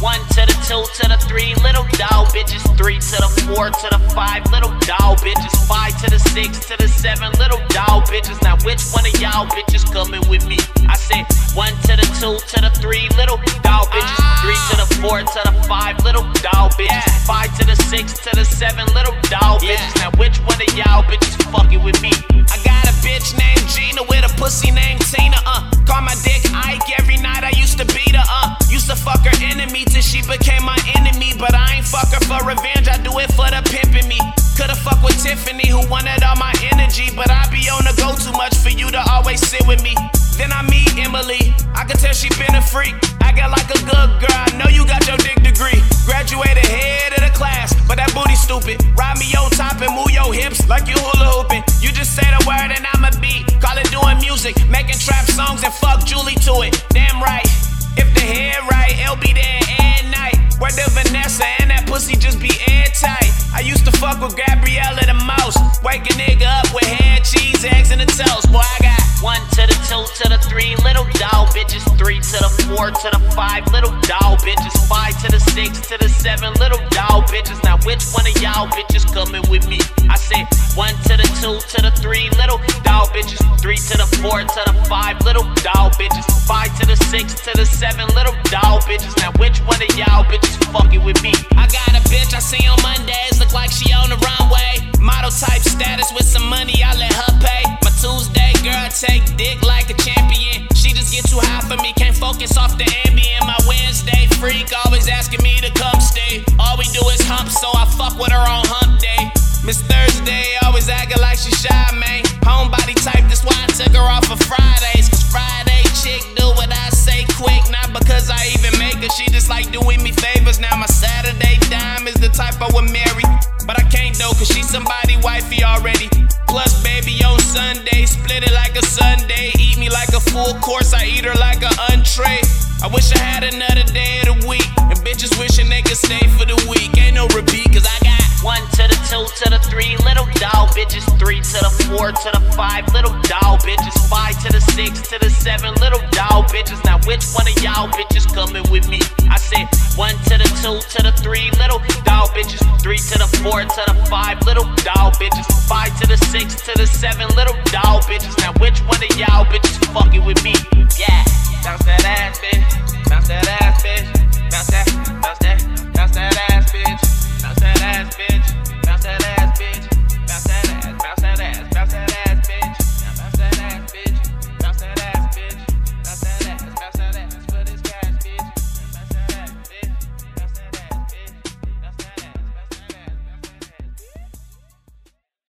One to the two to the three, little dog bitches. Three to the four to the five, little dog bitches. Five to the six to the seven, little dog bitches. Now which one of y'all bitches coming with me? I said one to the two to the three, little dog bitches. Three to the four to the five, little dog bitches. Five to the six to the seven, little dog bitches. Now which one of y'all bitches fucking with me? I got a bitch named Gina with a pussy named revenge, I do it for the pimpin' me. Coulda fuck with Tiffany, who wanted all my energy. But I be on the go too much for you to always sit with me. Then I meet Emily, I can tell she been a freak. I got like a good girl, I know you got your dick degree. Graduated head of the class, but that booty stupid. Ride me on top and move your hips like you hula hooping. You just say the word and I'm a beat. Call it doing music, making trap songs and fuck Julie to it. Fuck with Gabriella the most. Wake a nigga up with hair, cheese, eggs, and a toast. Boy, I got one to the two to the three, little dog bitches. Three to the four to the five, little dog bitches. Five to the six to the seven, little dog bitches. Now which one of y'all bitches coming with me? I said one to the two to the three, little dog bitches. Three to the four to the five, little dog bitches. Five to the six to the seven, little dog bitches. Now which one of y'all bitches fucking with me? I got a bitch I see on freak always asking me to come stay. All we do is hump, so I fuck with her on hump day. Miss Thursday always acting like she shy, man. Homebody type, that's why I took her off of Fridays. Cause Friday chick do what I say quick, not because I even make her. She just like doing me favors. Now my Saturday dime is the type I would marry. But I can't though, cause she's somebody wifey already. Plus, baby, on Sunday, split it like a Sunday. Eat me like a full course, I eat her like an entree. I wish I had another day of the week. And bitches wishing they could stay for the week. Ain't no repeat, cause I got one to the two to the three, little dog bitches. Three to the four to the five, little dog bitches. Five to the six to the seven, little dog bitches. Now which one of y'all bitches coming with me? I said one to the two to the three, little dog bitches. Three to the four to the five, little dog bitches. Five to the six to the seven, little dog bitches. Now which one of y'all bitches fucking with me? Yeah. Bounce that ass, bitch.